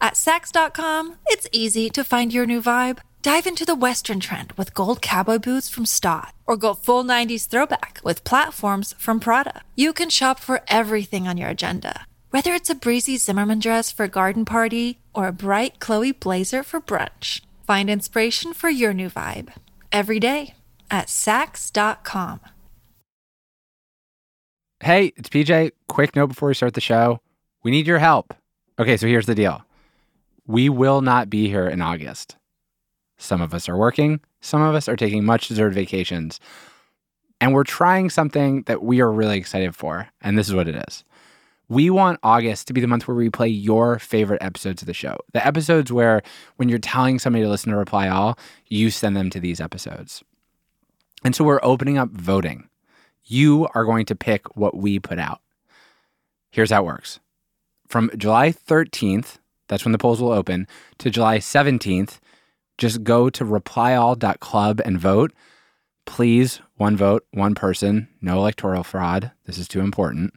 At Saks.com, it's easy to find your new vibe. Dive into the Western trend with gold cowboy boots from Staud, or go full 90s throwback with platforms from Prada. You can shop for everything on your agenda, whether it's a breezy Zimmermann dress for a garden party or a bright Chloe blazer for brunch. Find inspiration for your new vibe every day at Saks.com. Hey, it's PJ. Quick note before we start the show. We need your help. Okay, so here's the deal. We will not be here in August. Some of us are working, some of us are taking much deserved vacations. And we're trying something that we are really excited for. And this is what it is. We want August to be the month where we play your favorite episodes of the show. The episodes where, when you're telling somebody to listen to Reply All, you send them to these episodes. And so we're opening up voting. You are going to pick what we put out. Here's how it works from July 13th, that's when the polls will open, to July 17th, just go to replyall.club and vote. Please, one vote, one person, no electoral fraud. This is too important.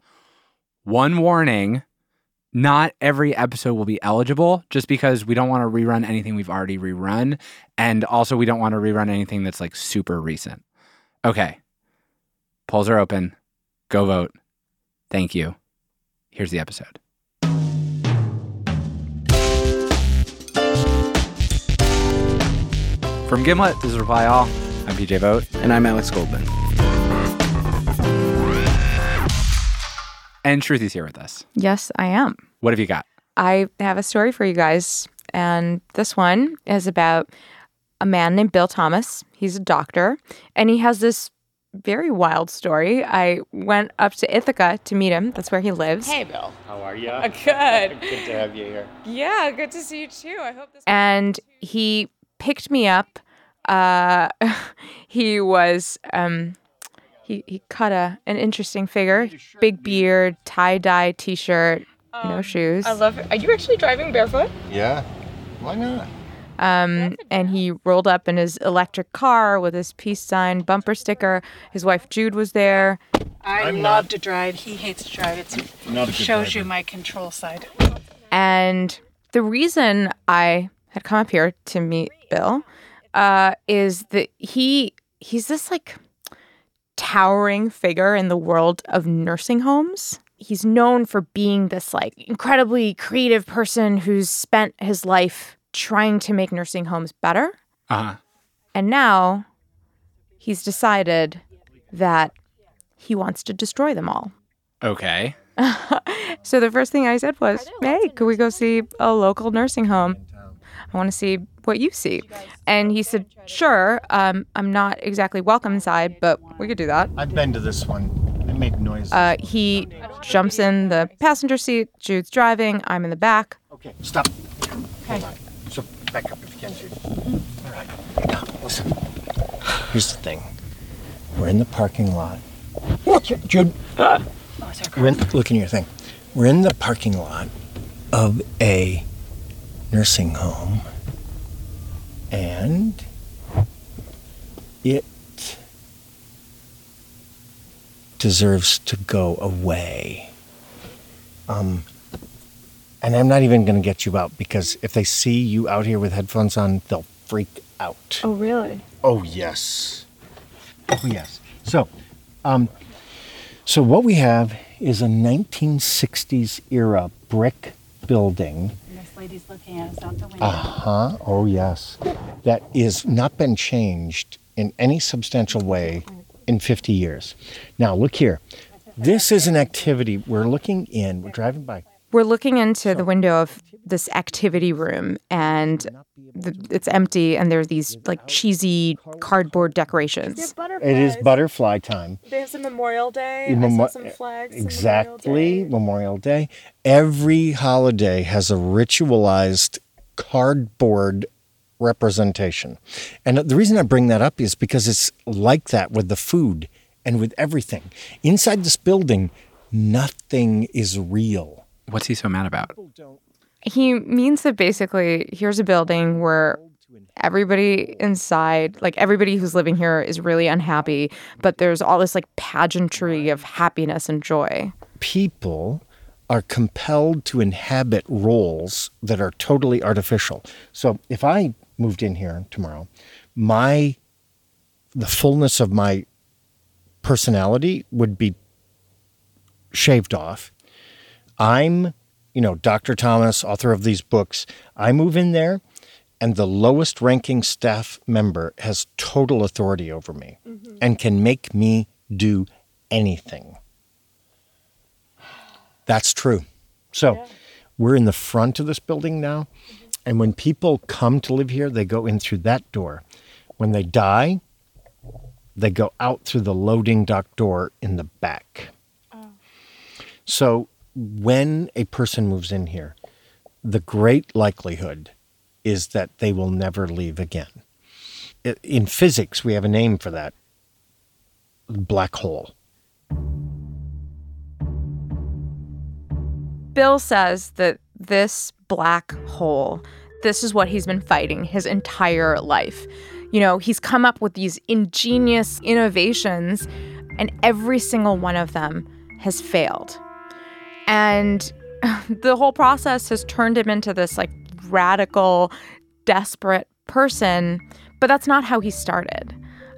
One warning not every episode will be eligible just because we don't want to rerun anything we've already rerun. And also, we don't want to rerun anything that's like super recent. Okay. Polls are open. Go vote. Thank you. Here's the episode. From Gimlet, this is Reply All. I'm PJ Vogt. And I'm Alex Goldman. And Shruti's here with us. Yes, I am. What have you got? I have a story for you guys. And this one is about a man named Bill Thomas. He's a doctor, and he has this very wild story. I went up to Ithaca to meet him. That's where he lives. Hey, Bill. How are you? Good. Good to have you here. Yeah, good to see you too. I hope this. And he picked me up. Uh, he was um, he he cut a an interesting figure, big beard, tie dye t-shirt, no shoes. I love it. Are you actually driving barefoot? Yeah. Why not? Um, and he rolled up in his electric car with his peace sign bumper sticker. His wife Jude was there. I I'm love not- to drive. He hates to drive. It's, Not a good shows driver. you my control side. And the reason I had come up here to meet Bill uh, is that he he's this like towering figure in the world of nursing homes. He's known for being this like incredibly creative person who's spent his life trying to make nursing homes better. Uh huh. And now he's decided that he wants to destroy them all. Okay. So the first thing I said was, "Hey, could we go see a local nursing home? I want to see what you see." And he said, "Sure. Um, I'm not exactly welcome inside, but we could do that." I've been to this one. It made noise. Uh, he jumps in the passenger seat. Jude's driving. I'm in the back. okay, stop. Hold on. So back up if you can, Jude. All right. Now, listen. Here's the thing. We're in the parking lot. Jude. We're in, look in your thing. We're in the parking lot of a nursing home, and it deserves to go away. Um, and I'm not even going to get you out because if they see you out here with headphones on, they'll freak out. Oh, really? Oh yes. Oh yes. So, um, so what we have is a 1960s era brick building. Lady's looking at us out the window. Uh huh. Oh yes. That is not been changed in any substantial way in 50 years. Now look here. This is an activity. We're looking in. We're driving by. We're looking into the window of this activity room, and the, it's empty, and there are these like cheesy cardboard decorations. It is butterfly time. They have some Memorial Day. Memo- I saw some flags. Exactly, Memorial Day. Memorial Day. Every holiday has a ritualized cardboard representation. And the reason I bring that up is because it's like that with the food and with everything. Inside this building, nothing is real. What's he so mad about? He means that basically here's a building where everybody inside, like everybody who's living here is really unhappy, but there's all this like pageantry of happiness and joy. People are compelled to inhabit roles that are totally artificial. So if I moved in here tomorrow, my the fullness of my personality would be shaved off. I'm, you know, Dr. Thomas, author of these books. I move in there and the lowest ranking staff member has total authority over me mm-hmm. and can make me do anything. That's true. So we're in the front of this building now. Mm-hmm. And when people come to live here, they go in through that door. When they die, they go out through the loading dock door in the back. Oh. So when a person moves in here, the great likelihood is that they will never leave again. In physics, we have a name for that black hole. Bill says that this black hole, this is what he's been fighting his entire life. You know, he's come up with these ingenious innovations, and every single one of them has failed. And the whole process has turned him into this like radical, desperate person. But that's not how he started.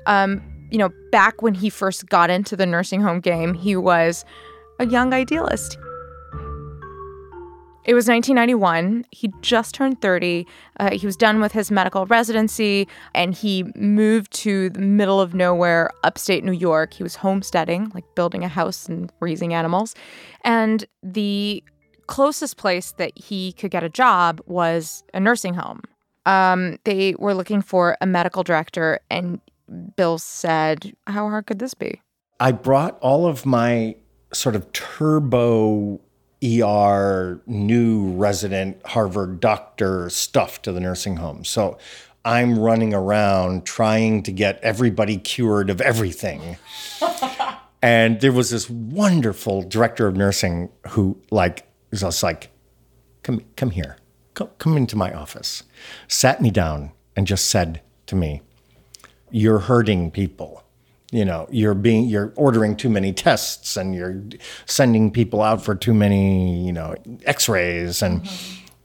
Um, you know, back when he first got into the nursing home game, he was a young idealist. It was 1991. He just turned 30. Uh, he was done with his medical residency and he moved to the middle of nowhere, upstate New York. He was homesteading, like building a house and raising animals. And the closest place that he could get a job was a nursing home. Um, they were looking for a medical director, and Bill said, How hard could this be? I brought all of my sort of turbo ER new resident Harvard doctor stuff to the nursing home. So I'm running around trying to get everybody cured of everything. and there was this wonderful director of nursing who like was just like, come come here. Come, come into my office. Sat me down and just said to me, You're hurting people you know you're being you're ordering too many tests and you're sending people out for too many you know x-rays and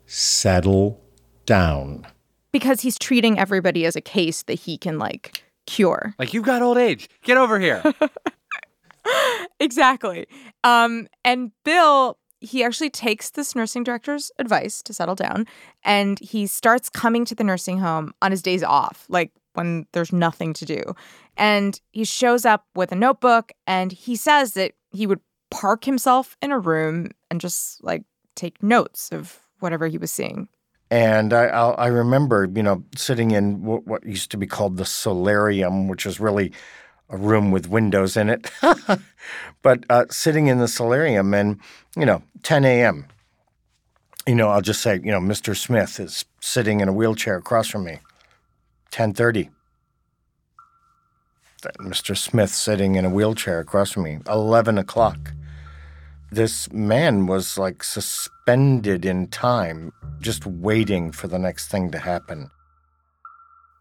settle down Because he's treating everybody as a case that he can, like, cure. Like, you've got old age. Get over here. Exactly. Um, and Bill, he actually takes this nursing director's advice to settle down and he starts coming to the nursing home on his days off, like when there's nothing to do. And he shows up with a notebook and he says that he would park himself in a room and just like take notes of whatever he was seeing. and I, I remember, you know, sitting in what, what used to be called the solarium, which is really a room with windows in it, but uh, sitting in the solarium, and you know, 10 a.m. You know, I'll just say, you know, Mr. Smith is sitting in a wheelchair across from me. 10:30. Mr. Smith sitting in a wheelchair across from me. 11 o'clock. This man was like suspended in time, just waiting for the next thing to happen.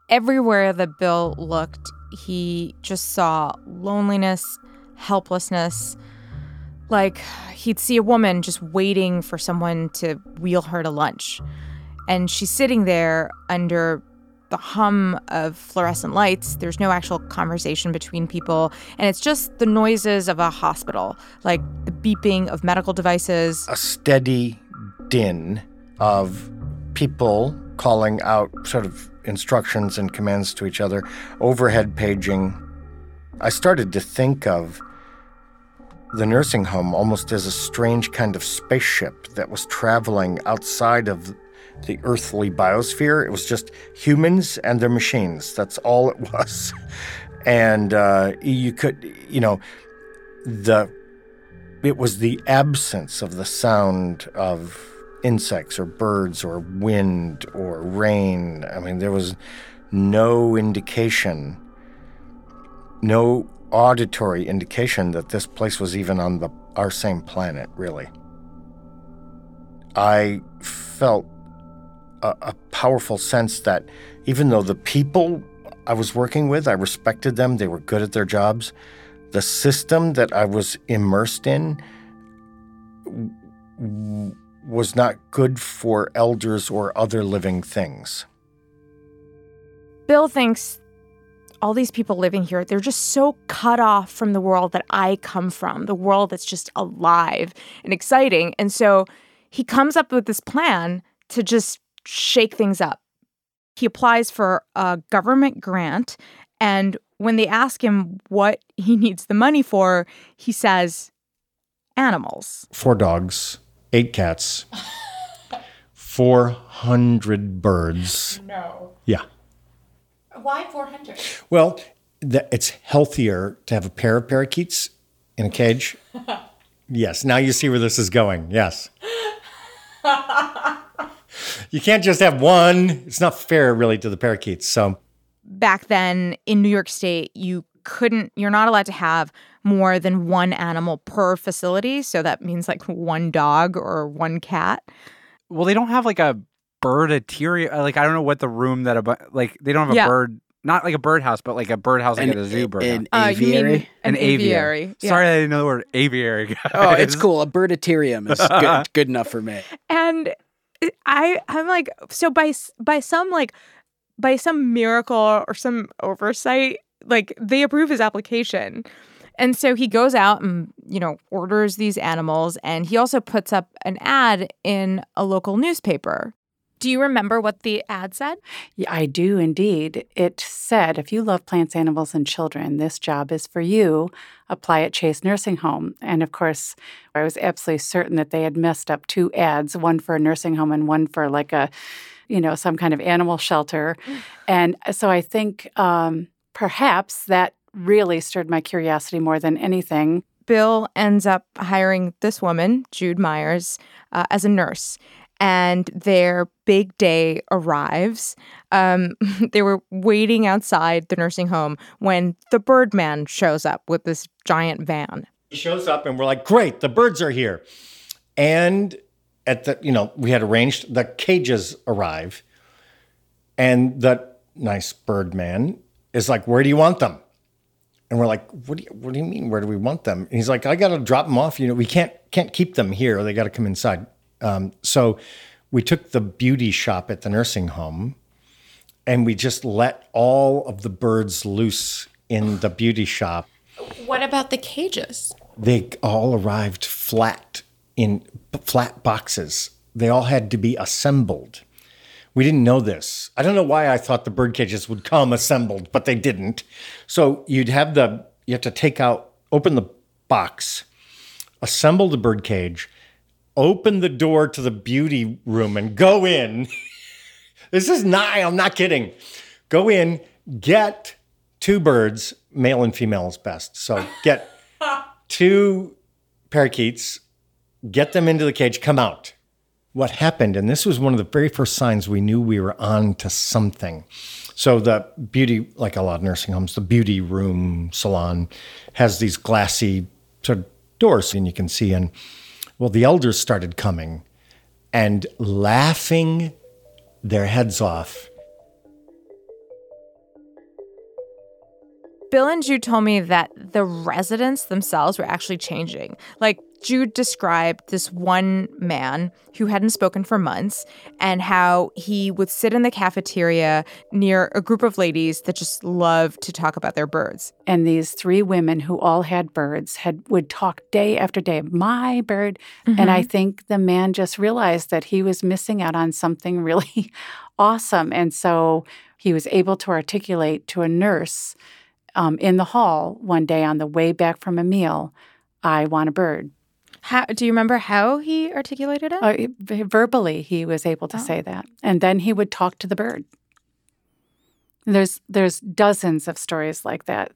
everywhere that Bill looked, he just saw loneliness, helplessness. Like he'd see a woman just waiting for someone to wheel her to lunch. And she's sitting there under the hum of fluorescent lights. There's no actual conversation between people. And it's just the noises of a hospital, like the beeping of medical devices. A steady din of people calling out sort of instructions and commands to each other, overhead paging. I started to think of the nursing home almost as a strange kind of spaceship that was traveling outside of the earthly biosphere. It was just humans and their machines. That's all it was. And uh, you could, you know, the it was the absence of the sound of insects or birds or wind or rain. I mean, there was no indication, no auditory indication that this place was even on the our same planet, really. I felt a, a powerful sense that even though the people I was working with, I respected them, they were good at their jobs, the system that I was immersed in was not good for elders or other living things. Bill thinks all these people living here, they're just so cut off from the world that I come from, the world that's just alive and exciting. And so he comes up with this plan to just shake things up. He applies for a government grant. And when they ask him what he needs the money for, he says, animals. Four dogs, eight cats, 400 birds. No. Yeah. Why 400? Well, the, it's healthier to have a pair of parakeets in a cage. yes. Now you see where this is going. Yes. you can't just have one. It's not fair, really, to the parakeets. So, Back then in New York State, you couldn't, you're not allowed to have more than one animal per facility. So that means like one dog or one cat. Well, they don't have like a birdatoria. Like I don't know what the room that a like they don't have a Yeah. bird. Not like a birdhouse, but like a birdhouse like at a zoo bird. An Uh, you mean aviary. An, aviary. yeah. Sorry, I didn't know the word aviary. Guys. Oh, it's cool. A birditarium is good, good enough for me. and I I'm like so by by some like by some miracle or some oversight like they approve his application. And so he goes out and you know orders these animals and he also puts up an ad in a local newspaper. Do you remember what the ad said? Yeah, I do indeed. It said, if you love plants, animals, and children, this job is for you. Apply at Chase Nursing Home. And of course, I was absolutely certain that they had messed up two ads, one for a nursing home and one for like a, you know, some kind of animal shelter. And so I think um, perhaps that really stirred my curiosity more than anything. Bill ends up hiring this woman, Jude Meyers, uh, as a nurse. And their big day arrives. Um, they were waiting outside the nursing home when the Birdman shows up with this giant van. he shows up and we're like, great, the birds are here. And at the, you know, we had arranged the cages arrive. And the nice bird man is like, where do you want them? And we're like, what do you, what do you mean? Where do we want them? And he's like, I got to drop them off. You know, we can't, can't keep them here. They got to come inside. Um, so we took the beauty shop at the nursing home and we just let all of the birds loose in the beauty shop What about the cages? they all arrived flat in flat boxes. They all had to be assembled. We didn't know this. I don't know why I thought the bird cages would come assembled, but they didn't. So you'd have the you have to take out open the box, assemble the bird cage, open the door to the beauty room and go in. this is not I'm not kidding. Go in, get two birds, male and female is best. So get two parakeets, get them into the cage, come out. What happened, and this was one of the very first signs we knew we were on to something. So the beauty, like a lot of nursing homes, the beauty room salon has these glassy sort of doors and you can see in. Well, the elders started coming and laughing their heads off Bill and Jude told me that the residents themselves were actually changing. Like, Jude described this one man who hadn't spoken for months and how he would sit in the cafeteria near a group of ladies that just love to talk about their birds. And these three women who all had birds had would talk day after day, my bird. And I mm-hmm. think the man just realized that he was missing out on something really awesome. And so he was able to articulate to a nurse um, in the hall one day on the way back from a meal, I want a bird. How, do you remember how he articulated it? Uh, verbally, he was able to say that, and then he would talk to the bird. There's there's dozens of stories like that.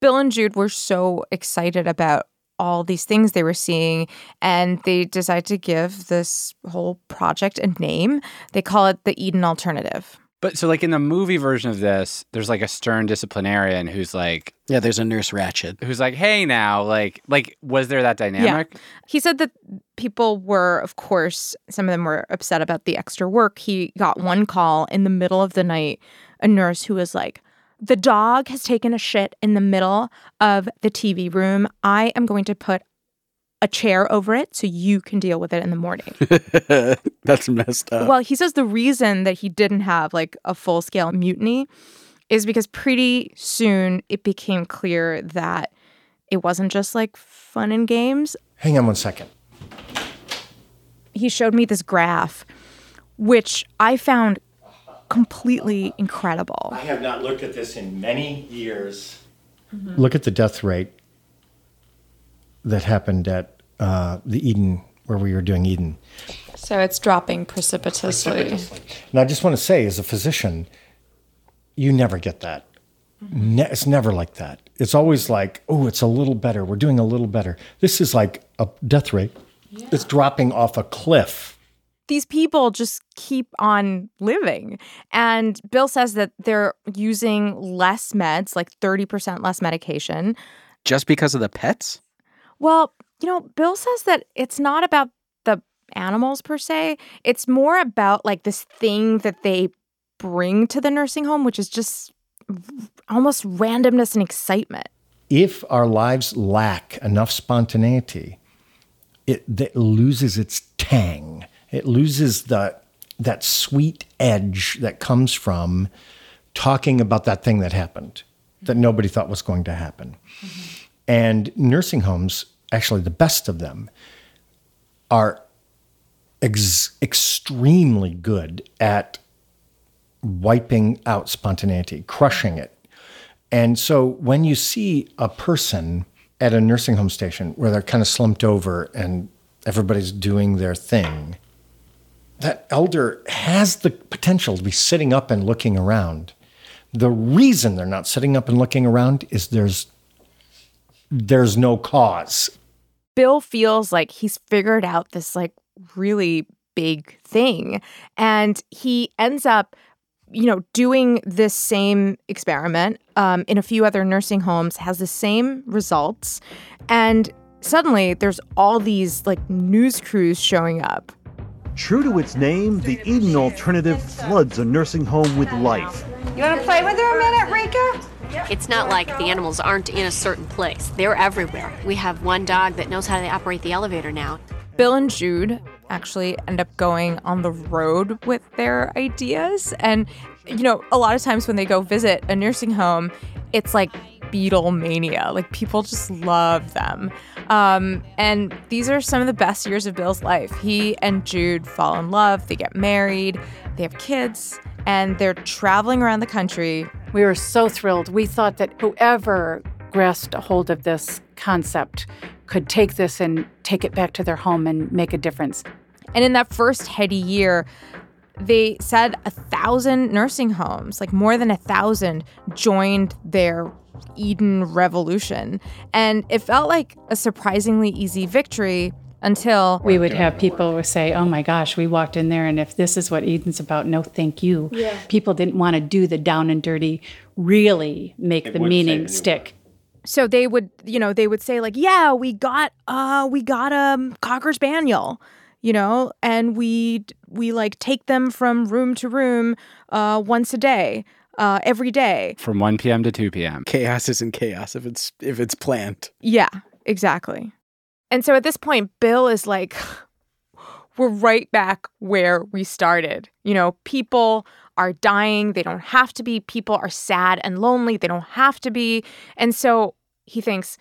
Bill and Jude were so excited about all these things they were seeing and they decide to give this whole project a name. They call it the Eden Alternative. But so, like in the movie version of this, there's like a stern disciplinarian who's like, Yeah, there's a nurse Ratched. who's like, hey, now, like, like, was there that dynamic? He said that people were, of course, some of them were upset about the extra work. He got one call in the middle of the night, a nurse who was like, the dog has taken a shit in the middle of the TV room. I am going to put a chair over it so you can deal with it in the morning. That's messed up. well, he says the reason that he didn't have like a full scale mutiny is because pretty soon it became clear that it wasn't just like fun and games. Hang on one second. He showed me this graph, which I found completely incredible. I have not looked at this in many years. Look at the death rate that happened at uh, the Eden, where we were doing Eden. So it's dropping precipitously. And I just want to say, as a physician, you never get that. Ne- it's never like that. It's always like, oh, it's a little better. We're doing a little better. This is like a death rate. It's dropping off a cliff. These people just keep on living. And Bill says that they're using less meds, like 30% less medication. Just because of the pets? Well, you know, Bill says that it's not about the animals per se. It's more about like this thing that they bring to the nursing home, which is just almost randomness and excitement. If our lives lack enough spontaneity, it, it loses its tang. It loses the that sweet edge that comes from talking about that thing that happened that nobody thought was going to happen. Mm-hmm. And nursing homes, actually the best of them, are ex- extremely good at wiping out spontaneity, crushing it. And so when you see a person at a nursing home station where they're kind of slumped over and everybody's doing their thing, that elder has the potential to be sitting up and looking around. The reason they're not sitting up and looking around is there's there's no cause. Bill feels like he's figured out this like really big thing and he ends up you know doing this same experiment um, in a few other nursing homes has the same results and suddenly there's all these like news crews showing up True to its name, the Eden Alternative floods a nursing home with life. You want to play with her a minute, Rika? It's not like the animals aren't in a certain place. They're everywhere. We have one dog that knows how to operate the elevator now. Bill and Jude actually end up going on the road with their ideas. And, you know, a lot of times when they go visit a nursing home, it's like Beatlemania. Like people just love them. Um, and these are some of the best years of Bill's life. He and Jude fall in love, they get married, they have kids, and they're traveling around the country. We were so thrilled. We thought that whoever grasped a hold of this concept could take this and take it back to their home and make a difference. And in that first heady year, they said a thousand nursing homes, like more than a thousand, joined their Eden revolution. And it felt like a surprisingly easy victory until we would have people say, "Oh my gosh, we walked in there and if this is what Eden's about, no thank you." Yeah. People didn't want to do the down and dirty, really make It the meaning stick. so they would you know they would say like yeah we got uh we got a cocker spaniel you know and we we like take them from room to room uh once a day uh every day From 1 p.m. to 2 p.m. Chaos isn't chaos if it's if it's planned. yeah exactly and so at this point bill is like we're right back where we started you know people are dying they don't have to be people are sad and lonely they don't have to be and so he thinks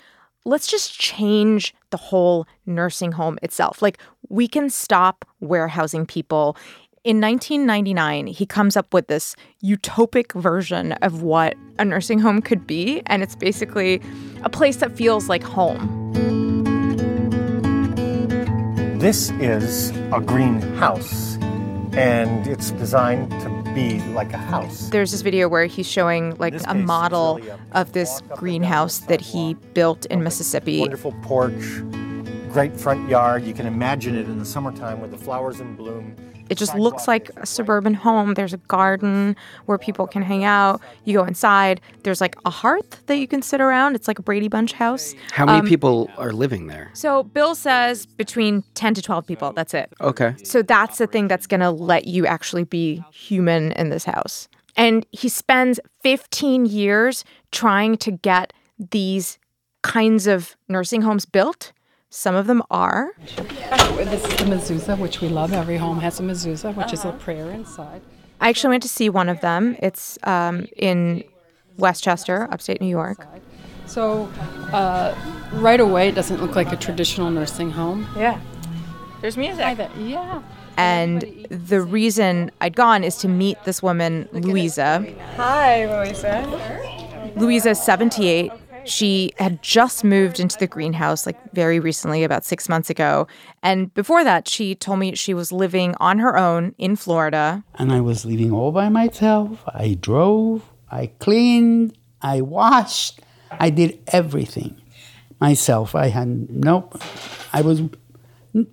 let's just change the whole nursing home itself. Like, we can stop warehousing people. In 1999, he comes up with this utopic version of what a nursing home could be. And it's basically a place that feels like home. This is a greenhouse, and it's designed to be like a house. There's this video where he's showing like a case, model really a of this greenhouse that he built in Mississippi. Wonderful porch, great front yard. You can imagine it in the summertime with the flowers in bloom. It just looks like a suburban home. There's a garden where people can hang out. You go inside. There's like a hearth that you can sit around. It's like a Brady Bunch house. How many Um, people are living there? So Bill says between 10 to 12 people. That's it. Okay. So that's the thing that's going to let you actually be human in this house. And he spends 15 years trying to get these kinds of nursing homes built. Some of them are. This is the mezuzah, which we love. Every home has a mezuzah, which is a prayer inside. I actually went to see one of them. It's um, in Westchester, upstate New York. So, uh, right away, it doesn't look like a traditional nursing home. Yeah. There's music. Yeah. And the reason I'd gone is to meet this woman, Louisa. Hi, Louisa. Louisa's 78. She had just moved into the greenhouse like very recently, about six months ago. And before that, she told me she was living on her own in Florida. and I was living all by myself. I drove, I cleaned, I washed, I did everything myself. I had no, I was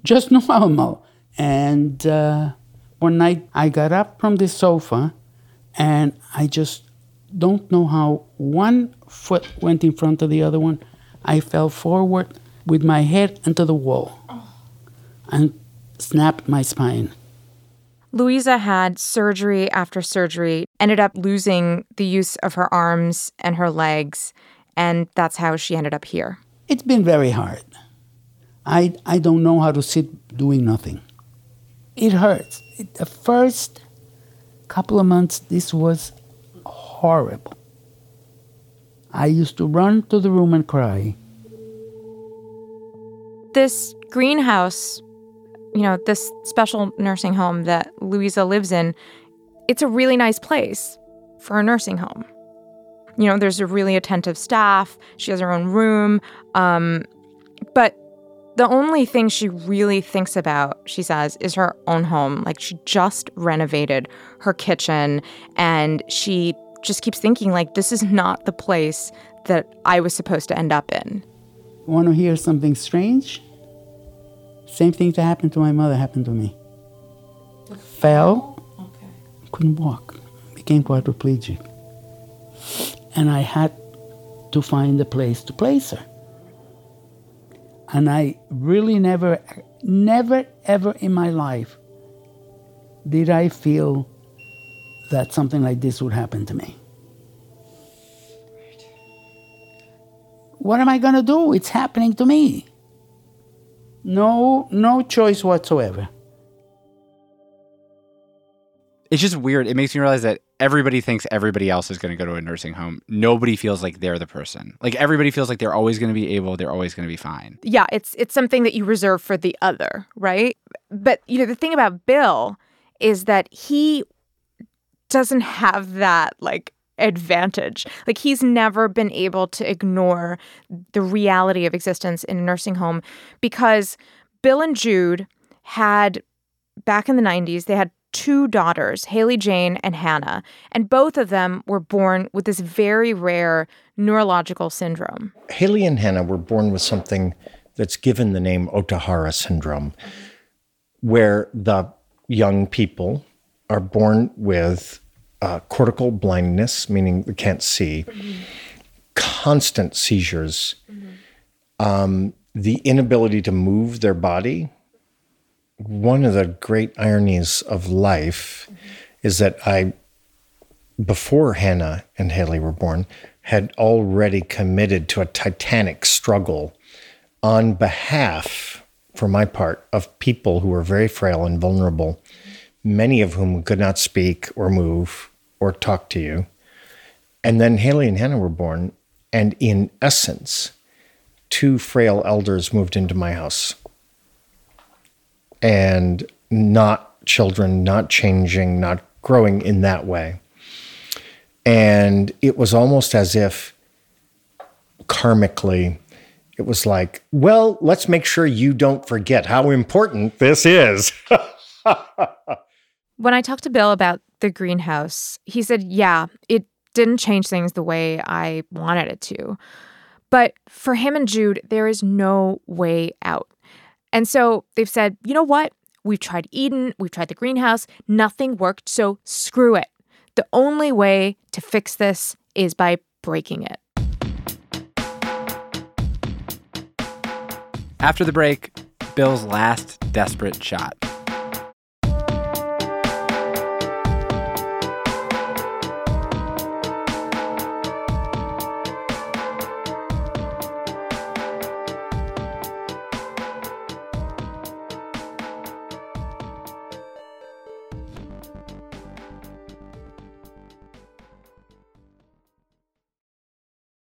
just normal. And uh, one night I got up from the sofa and I just don't know how one foot went in front of the other one. I fell forward with my head into the wall and snapped my spine. Louisa had surgery after surgery, ended up losing the use of her arms and her legs, and that's how she ended up here. It's been very hard. I, I don't know how to sit doing nothing. It hurts. It, the first couple of months, this was horrible. I used to run to the room and cry. This greenhouse, you know, this special nursing home that Louisa lives in, it's a really nice place for a nursing home. You know, there's a really attentive staff. She has her own room. Um, but the only thing she really thinks about, she says, is her own home. Like she just renovated her kitchen and she just keeps thinking like this is not the place that I was supposed to end up in. Want to hear something strange? Same thing that happened to my mother happened to me. Fell, okay. couldn't walk, became quadriplegic. And I had to find a place to place her. And I really never, never, ever in my life did I feel that something like this would happen to me. What am I going to do? It's happening to me. No, no choice whatsoever. It's just weird. It makes me realize that everybody thinks everybody else is going to go to a nursing home. Nobody feels like they're the person. Like everybody feels like they're always going to be able, they're always going to be fine. yeah, it's it's something that you reserve for the other, right? But you know, the thing about Bill is that he doesn't have that like advantage. Like he's never been able to ignore the reality of existence in a nursing home because Bill and Jude had back in the 90s, they had two daughters, Haley Jane and Hannah, and both of them were born with this very rare neurological syndrome. Haley and Hannah were born with something that's given the name Ohtahara syndrome, where the young people are born with uh, cortical blindness, meaning they can't see, constant seizures, um, the inability to move their body. One of the great ironies of life is that I, before Hannah and Haley were born, had already committed to a titanic struggle on behalf, for my part, of people who were very frail and vulnerable, many of whom could not speak or move or talk to you. And then Haley and Hannah were born, and in essence, two frail elders moved into my house. And not children, not changing, not growing in that way. And it was almost as if karmically, it was like, well, let's make sure you don't forget how important this is. When I talked to Bill about the greenhouse, he said, yeah, it didn't change things the way I wanted it to. But for him and Jude, there is no way out. And so they've said, you know what? We've tried Eden, we've tried the greenhouse, nothing worked, so screw it. The only way to fix this is by breaking it. After the break, Bill's last desperate shot.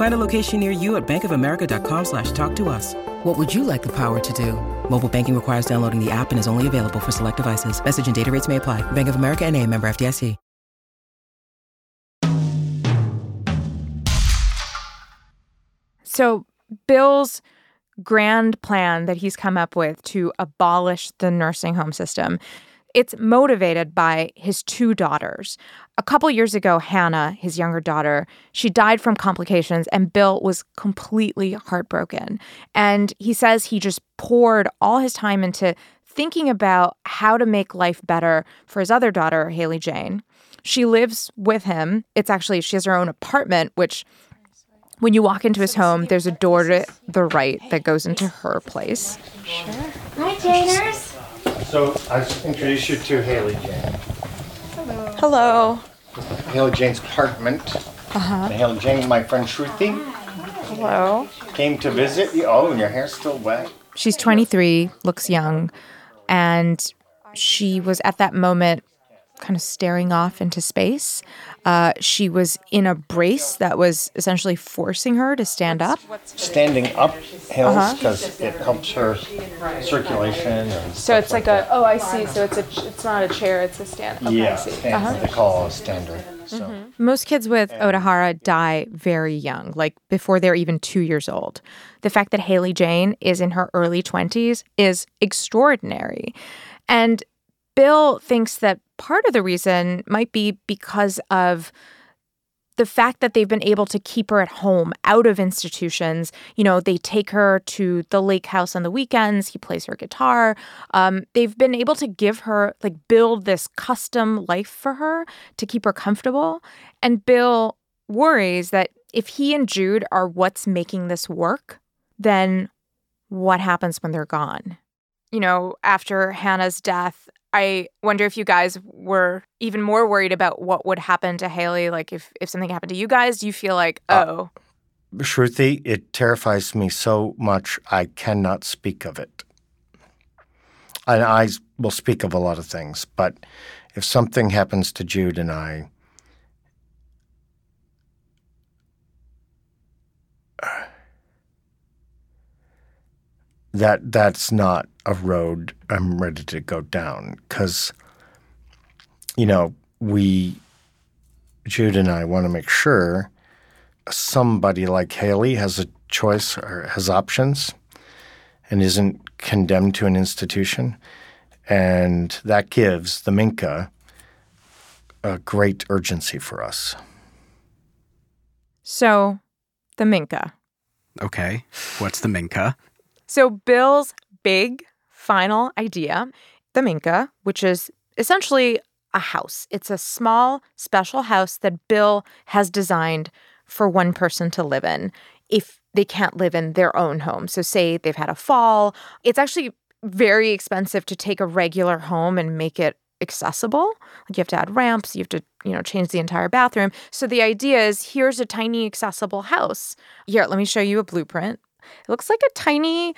Find a location near you at bankofamerica.com slash talk to us. What would you like the power to do? Mobile banking requires downloading the app and is only available for select devices. Message and data rates may apply. Bank of America and a member FDIC. So, Bill's grand plan that he's come up with to abolish the nursing home system it's motivated by his two daughters. A couple years ago, Hannah, his younger daughter, she died from complications, and Bill was completely heartbroken. And he says he just poured all his time into thinking about how to make life better for his other daughter, Haley Jane. She lives with him. It's actually, she has her own apartment, which when you walk into his home, there's a door to the right that goes into her place. Sure. Hi, Janers. So I introduce you to Haley Jane. Hello. Haley Jane's apartment. Uh-huh. And Haley Jane, my friend Shruti, Hello. came to visit you. Oh, and your hair's still wet. She's 23, looks young, and she was at that moment kind of staring off into space. Uh, she was in a brace that was essentially forcing her to stand up. Standing up hills Uh-huh. because it helps her circulation and So it's like a oh I see. So it's a it's not a chair. It's a stand. Okay, yeah, stand, Uh-huh. they call a stander. So Most kids with Ohtahara die very young, like before they're even two years old. The fact that Haley Jane is in her early 20s is extraordinary. And Bill thinks that part of the reason might be because of the fact that they've been able to keep her at home out of institutions. You know they take her to the lake house on the weekends. He plays her guitar. Um, they've been able to give her like build this custom life for her to keep her comfortable. And bill worries that if he and jude are what's making this work then what happens when they're gone you know after hannah's death I wonder if you guys were even more worried about what would happen to Haley. Like if if something happened to you guys, do you feel like, uh, oh, Shruti, it terrifies me so much I cannot speak of it. and I will speak of a lot of things, but if something happens to Jude and I, that that's not a road I'm ready to go down because you know we Jude and I want to make sure somebody like Haley has a choice or has options and isn't condemned to an institution and that gives the Minka a great urgency for us. So, the Minka. Okay. What's the Minka? So, Bill's big final idea, the Minka, which is essentially a house. It's a small, special house that Bill has designed for one person to live in if they can't live in their own home. So, say they've had a fall, it's actually very expensive to take a regular home and make it accessible. Like you have to add ramps, you have to, you know, change the entire bathroom. So the idea is here's a tiny accessible house. Here, let me show you a blueprint. It looks like a tiny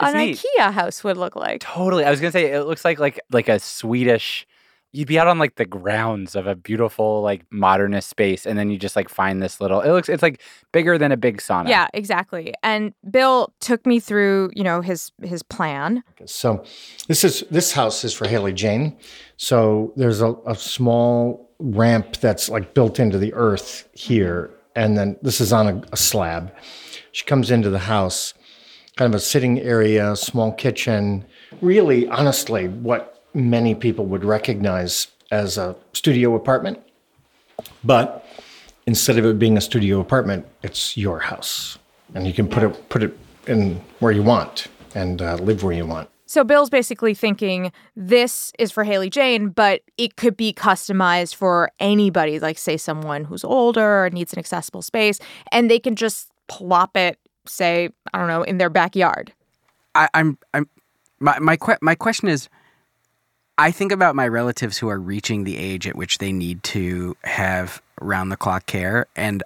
an neat. IKEA house would look like. Totally. I was gonna say it looks like like like a Swedish. You'd be out on like the grounds of a beautiful like modernist space, and then you just like find this little. It looks. It's like bigger than a big sauna. Yeah, exactly. And Bill took me through, you know, his his plan. So this is this house is for Haley Jane. So there's a, a small ramp that's like built into the earth here, and then this is on a, a slab. She comes into the house, kind of a sitting area, small kitchen. Really, honestly, what many people would recognize as a studio apartment, but instead of it being a studio apartment, it's your house, and you can put it put it in where you want and uh, live where you want. So Bill's basically thinking this is for Haley Jane, but it could be customized for anybody, like say someone who's older or needs an accessible space, and they can just plop it, say, I don't know, in their backyard. I, I'm I'm my my que- my question is I think about my relatives who are reaching the age at which they need to have round the clock care and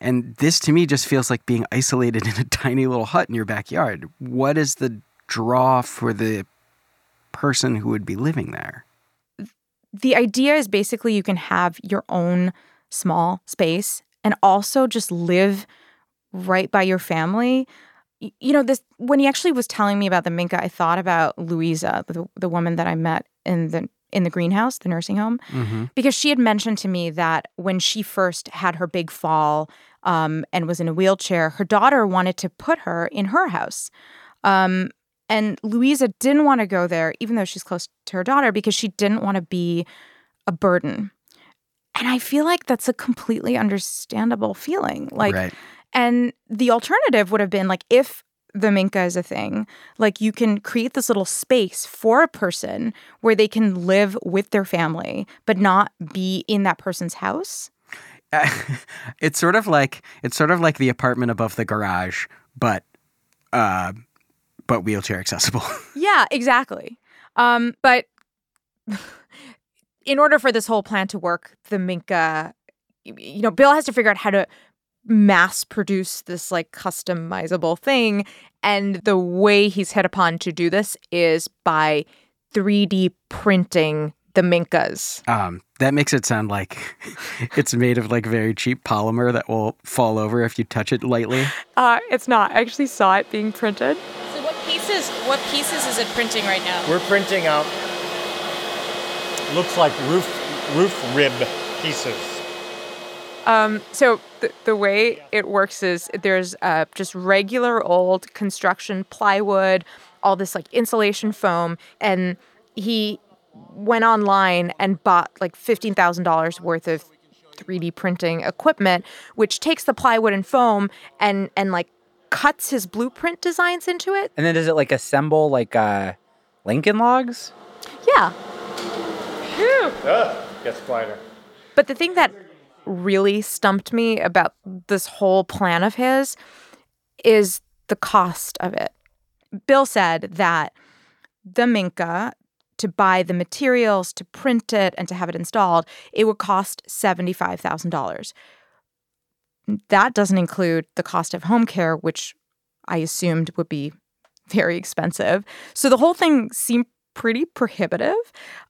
and this to me just feels like being isolated in a tiny little hut in your backyard. What is the draw for the person who would be living there? The idea is basically you can have your own small space and also just live right by your family. You know, this when he actually was telling me about the Minka, I thought about Louisa, the, the woman that I met in the in the greenhouse, the nursing home, Mm-hmm. because she had mentioned to me that when she first had her big fall um, and was in a wheelchair, her daughter wanted to put her in her house. Um, and Louisa didn't want to go there, even though she's close to her daughter, because she didn't want to be a burden. And I feel like that's a completely understandable feeling. Like, Right. And the alternative would have been like if the Minka is a thing, like you can create this little space for a person where they can live with their family, but not be in that person's house. it's sort of like it's sort of like the apartment above the garage, but uh, but wheelchair accessible. Yeah, exactly. Um, but in order for this whole plan to work, the Minka, you know, Bill has to figure out how to mass produce this like customizable thing. And the way he's hit upon to do this is by 3D printing the Minkas. Um, that makes it sound like it's made of like very cheap polymer that will fall over if you touch it lightly. Uh, it's not. I actually saw it being printed. So what pieces? What pieces is it printing right now? We're printing out. Looks like roof roof rib pieces. Um, so the, the way it works is there's uh, just regular old construction plywood, all this like insulation foam, and he went online and bought like fifteen thousand dollars worth of 3D printing equipment, which takes the plywood and foam and and like cuts his blueprint designs into it. And then does it like assemble like uh Lincoln logs? Yeah. Ugh, gets quieter. But the thing that really stumped me about this whole plan of his is the cost of it. Bill said that the Minka, to buy the materials, to print it, and to have it installed, it would cost $75,000. That doesn't include the cost of home care, which I assumed would be very expensive. So the whole thing seemed pretty prohibitive.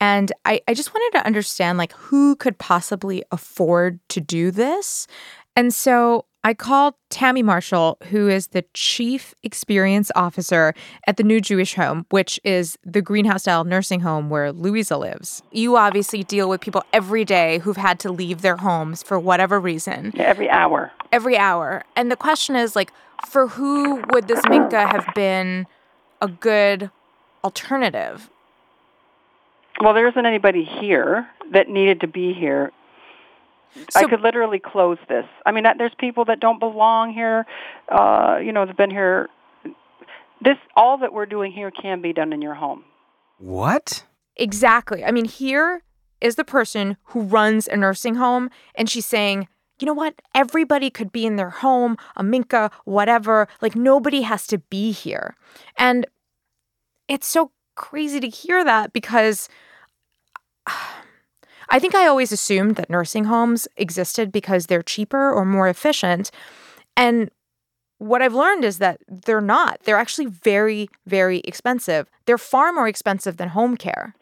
And I, I just wanted to understand like who could possibly afford to do this. And so I called Tammy Marshall, who is the chief experience officer at the New Jewish Home, which is the greenhouse style nursing home where Louisa lives. You obviously deal with people every day who've had to leave their homes for whatever reason. Every hour. Every hour. And the question is like, for who would this Minka have been a good alternative? Well, there isn't anybody here that needed to be here. I could literally close this. I mean, there's people that don't belong here. Uh, you know, they've been here. This all that we're doing here can be done in your home. What? Exactly. I mean, here is the person who runs a nursing home, and she's saying, you know what? Everybody could be in their home, a minka, whatever. Like, nobody has to be here. And it's so crazy to hear that because I think I always assumed that nursing homes existed because they're cheaper or more efficient. And what I've learned is that they're not. They're actually very, very expensive. They're far more expensive than home care.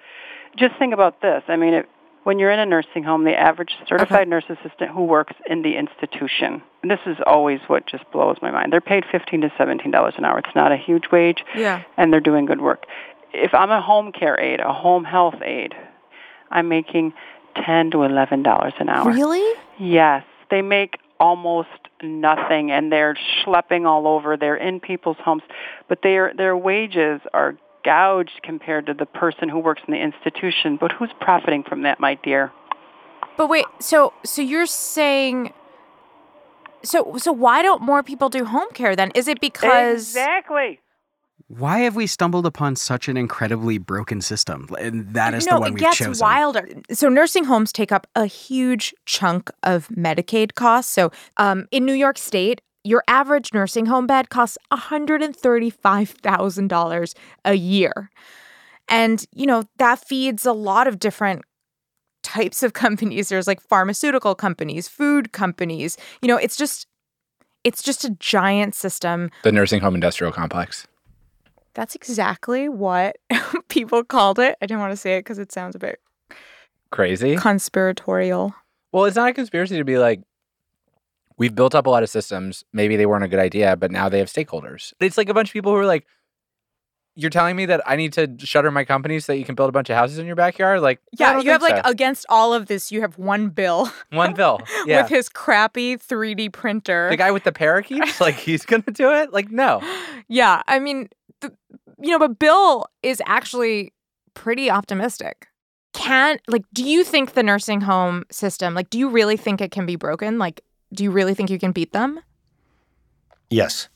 Just think about this. I mean, it, when you're in a nursing home, the average certified nurse assistant who works in the institution, this is always what just blows my mind. They're paid fifteen to seventeen dollars an hour. It's not a huge wage, Yeah. and they're doing good work. If I'm a home care aide, a home health aide, I'm making ten to eleven dollars an hour. Really? Yes, they make almost nothing, and they're schlepping all over. They're in people's homes, but their their wages are gouged compared to the person who works in the institution. But who's profiting from that, my dear? But wait, so so you're saying so so why don't more people do home care then? Is it because exactly? Why have we stumbled upon such an incredibly broken system? And that is no, the one we've chosen. It gets wilder. So nursing homes take up a huge chunk of Medicaid costs. So um, in New York State, your average nursing home bed costs $135,000 a year. And, you know, that feeds a lot of different types of companies. There's like pharmaceutical companies, food companies. You know, it's just it's just a giant system. The nursing home industrial complex. That's exactly what people called it. I didn't want to say it because it sounds a bit Crazy. conspiratorial. Well, it's not a conspiracy to be like, we've built up a lot of systems. Maybe they weren't a good idea, but now they have stakeholders. It's like a bunch of people who are like, you're telling me that I need to shutter my company so that you can build a bunch of houses in your backyard? Like, Yeah, you have think like against all of this, you have one bill one bill. Yeah. with his crappy 3D printer. the guy with the parakeets, like he's gonna do it? Like, no. yeah, I mean, you know, but Bill is actually pretty optimistic. Can like, do you think the nursing home system, like, do you really think it can be broken? Like, do you really think you can beat them? Yes.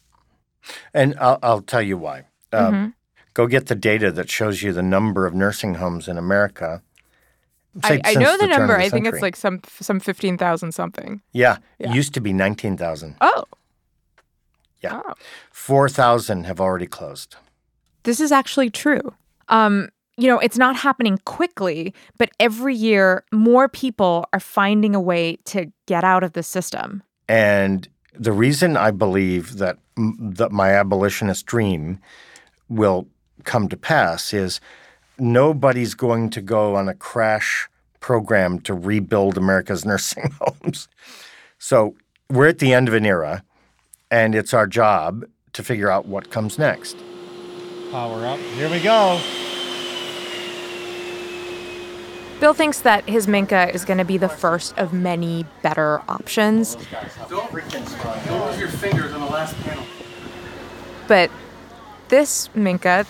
And I'll, I'll tell you why. Uh, Mhm. Go get the data that shows you the number of nursing homes in America. I, I know the, of number. I think it's like some some fifteen thousand something. Yeah, Yeah. it used to be 19,000. Oh, Yeah. 4,000 have already closed. This is actually true. Um, you know, it's not happening quickly, but every year more people are finding a way to get out of the system. And the reason I believe that that my abolitionist dream will come to pass is nobody's going to go on a crash program to rebuild America's nursing homes. So we're at the end of an era, and it's our job to figure out what comes next. Power up. Here we go. Bill thinks that his Minka is going to be the first of many better options, Don't move your fingers on the last panel. but this Minka,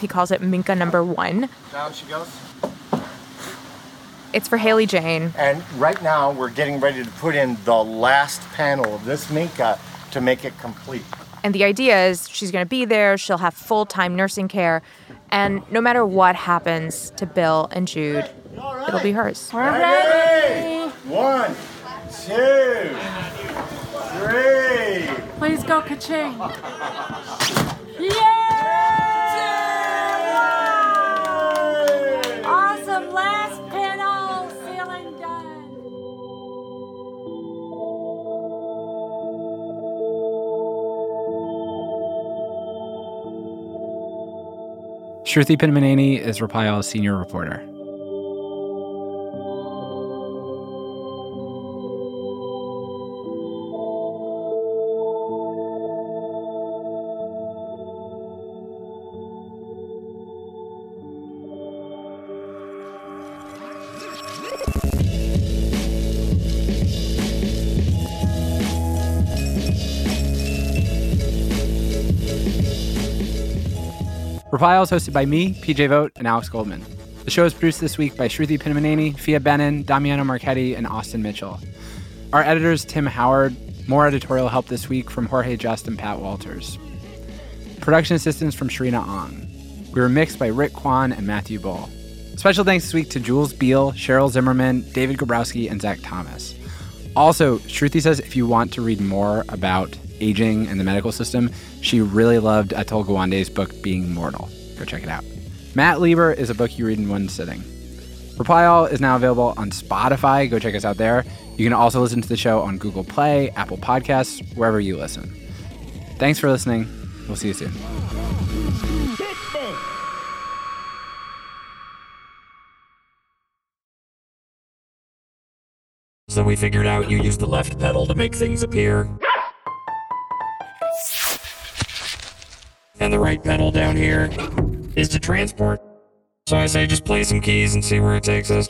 he calls it Minka number one. Down she goes. It's for Haley Jane. And right now, we're getting ready to put in the last panel of this Minka to make it complete. And the idea is she's going to be there, she'll have full time nursing care, and no matter what happens to Bill and Jude, it'll be hers. We're ready. One, two, three. Please go ka-ching. Awesome. Last Shruti Pinnamaneni is Reply All's senior reporter. Reply is hosted by me, PJ Vogt, and Alex Goldman. The show is produced this week by Shruti Pinnamaneni, Phia Bennin, Damiano Marchetti, and Austin Mitchell. Our editors, Tim Howard. More editorial help this week from Jorge Just and Pat Walters. Production assistance from Sharina Ong. We were mixed by Rick Kwan and Matthew Boll. Special thanks this week to Jules Beal, Cheryl Zimmerman, David Gabrowski, and Zach Thomas. Also, Shruti says if you want to read more about aging and the medical system, she really loved Atul Gawande's book Being Mortal. Go check it out. Matt Lieber is a book you read in one sitting. Reply All is now available on Spotify. Go check us out there. You can also listen to the show on Google Play, Apple Podcasts, wherever you listen. Thanks for listening. We'll see you soon. So we figured out you use the left pedal to make things appear. And the right pedal down here is to transport. So I say just play some keys and see where it takes us.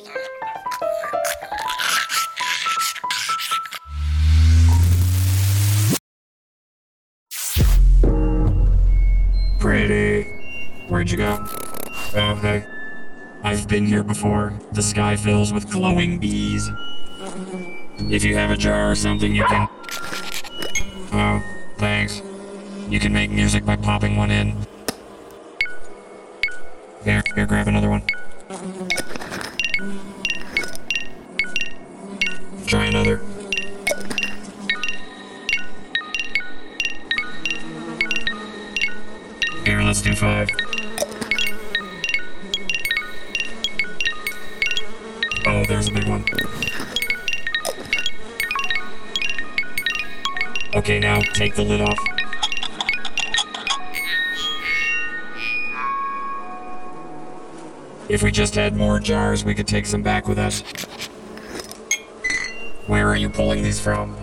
Pretty. Where'd you go? Hey. I've been here before. The sky fills with glowing bees. If you have a jar or something, you can. Oh. You can make music by popping one in. Here, here, grab another one. Try another. Here, let's do five. Oh, there's a big one. Okay, now take the lid off. If we just had more jars, we could take some back with us. Where are you pulling these from?